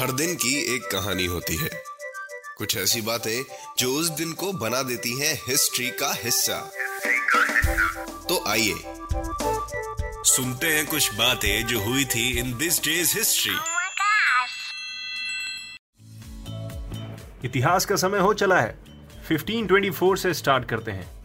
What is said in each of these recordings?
हर दिन की एक कहानी होती है। कुछ ऐसी बातें जो उस दिन को बना देती हैं हिस्ट्री का हिस्सा। तो आइए सुनते हैं कुछ बातें जो हुई थी in this days history Oh my gosh! इतिहास का समय हो चला है। 1524 से स्टार्ट करते हैं।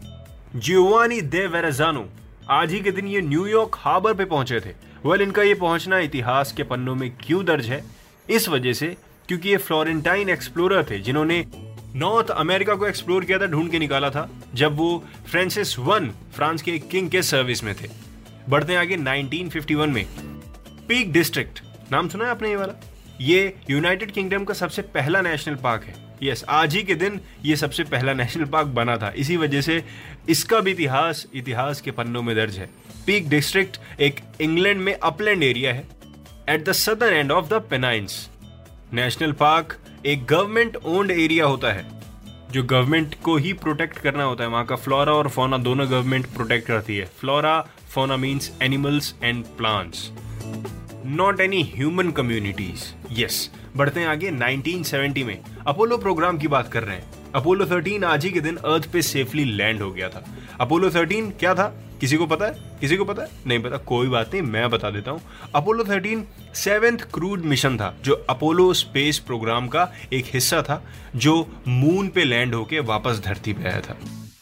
जियोवानी दे वेरेजानो आज ही के दिन ये न्यूयॉर्क हार्बर पे पहुँचे थे। वेल well, इनका ये पहुँचना इतिहास के पन्नों में क्यों दर्ज है? इस वजह से क्योंकि ये फ्लोरेंटाइन एक्सप्लोरर थे जिन्होंने नॉर्थ अमेरिका को एक्सप्लोर किया था ढूंढ के निकाला था जब वो फ्रांसिस वन फ्रांस के किंग के सर्विस में थे। बढ़ते आगे 1951 में। पीक डिस्ट्रिक्ट नाम सुना है आपने ये वाला? ये यूनाइटेड किंगडम का सबसे पहला नेशनल पार्क है। यस yes, आज ही के दिन ये सबसे पहला नेशनल पार्क बना था। इसी वजह से इसका भी इतिहास इतिहास के पन्नों में दर्ज है। पीक डिस्ट्रिक्ट एक इंग्लैंड में अपलैंड एरिया है। At the southern end of the Pennines national park एक गवर्नमेंट ओन्ड एरिया होता है। जो गवर्नमेंट को ही प्रोटेक्ट करना होता है। वहाँ का फ्लोरा और फोना दोनों गवर्नमेंट प्रोटेक्ट करती है। Flora fauna means animals and plants not any human communities yes बढ़ते हैं आगे 1970 में। अपोलो प्रोग्राम की बात कर रहे हैं। अपोलो 13 आज ही के दिन अर्थ पे सेफली लैंड हो गया था। अपोलो 13 क्या था? किसी को पता है? किसी को पता है? नहीं पता। कोई बात नहीं, मैं बता देता हूँ। अपोलो 13 सेवेंथ क्रूड मिशन था, जो अपोलो स्पेस प्रोग्राम का एक हिस्सा था, जो मून पे लैंड होके वापस धरती पे आया था।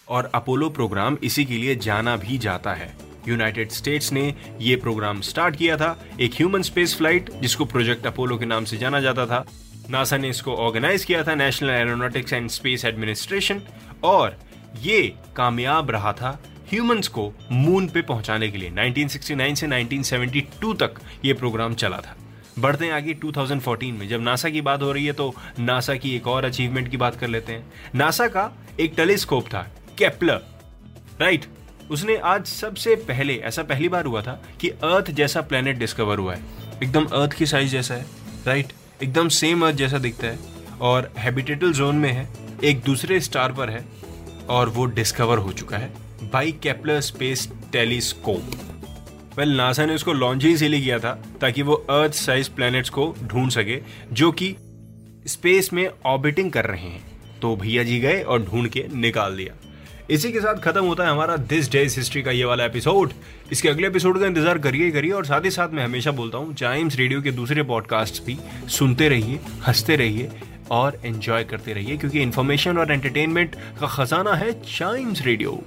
और अपोलो प्रोग्राम इसी के लिए जाना भी जाता है। यूनाइटेड स्टेट्स ने ये प्रोग्राम स्टार्ट किया था। एक ह्यूमन स्पेस फ़्लाइट, जिसको प्रोजेक्ट अपोलो के नाम से जाना जाता था। नासा ने इसको ऑर्गेनाइज किया था, National Aeronautics and Space Administration. और ये कामयाब रहा था ह्यूमंस को मून पे पहुँचाने के लिए। 1969 से 1972 तक ये प्रोग्राम चला था। बढ़ते हैं आगे 2014 में। जब नासा की बात हो रही है तो नासा की एक और अचीवमेंट की बात कर लेते हैं। नासा का एक टेलीस्कोप था केपलर राइट उसने आज सबसे पहले, ऐसा पहली बार हुआ था कि अर्थ जैसा प्लेनेट डिस्कवर हुआ है। एकदम अर्थ की साइज़ जैसा है राइट एकदम सेम अर्थ जैसा दिखता है और हैबिटेटल जोन में है, एक दूसरे स्टार पर है और वो डिस्कवर हो चुका है by Kepler space telescope well NASA ने उसको लॉन्च ही इसीलिए किया था ताकि वो अर्थ साइज़ प्लैनेट्स को ढूंढ सके, जो कि स्पेस में ऑर्बिटिंग कर रहे हैं। तो भैया जी गए और ढूंढ के निकाल दिया। इसी के साथ खत्म होता है हमारा दिस डेज़ हिस्ट्री का ये वाला एपिसोड इसके अगले एपिसोड का इंतज़ार करिए करिए और साथ ही साथ मैं हमेशा बोलता हूँ चाइम्स रेडियो के दूसरे पॉडकास्ट भी सुनते रहिए, हँसते रहिए और एंजॉय करते रहिए, क्योंकि इन्फॉर्मेशन और एंटरटेनमेंट का खजाना है चाइम्स रेडियो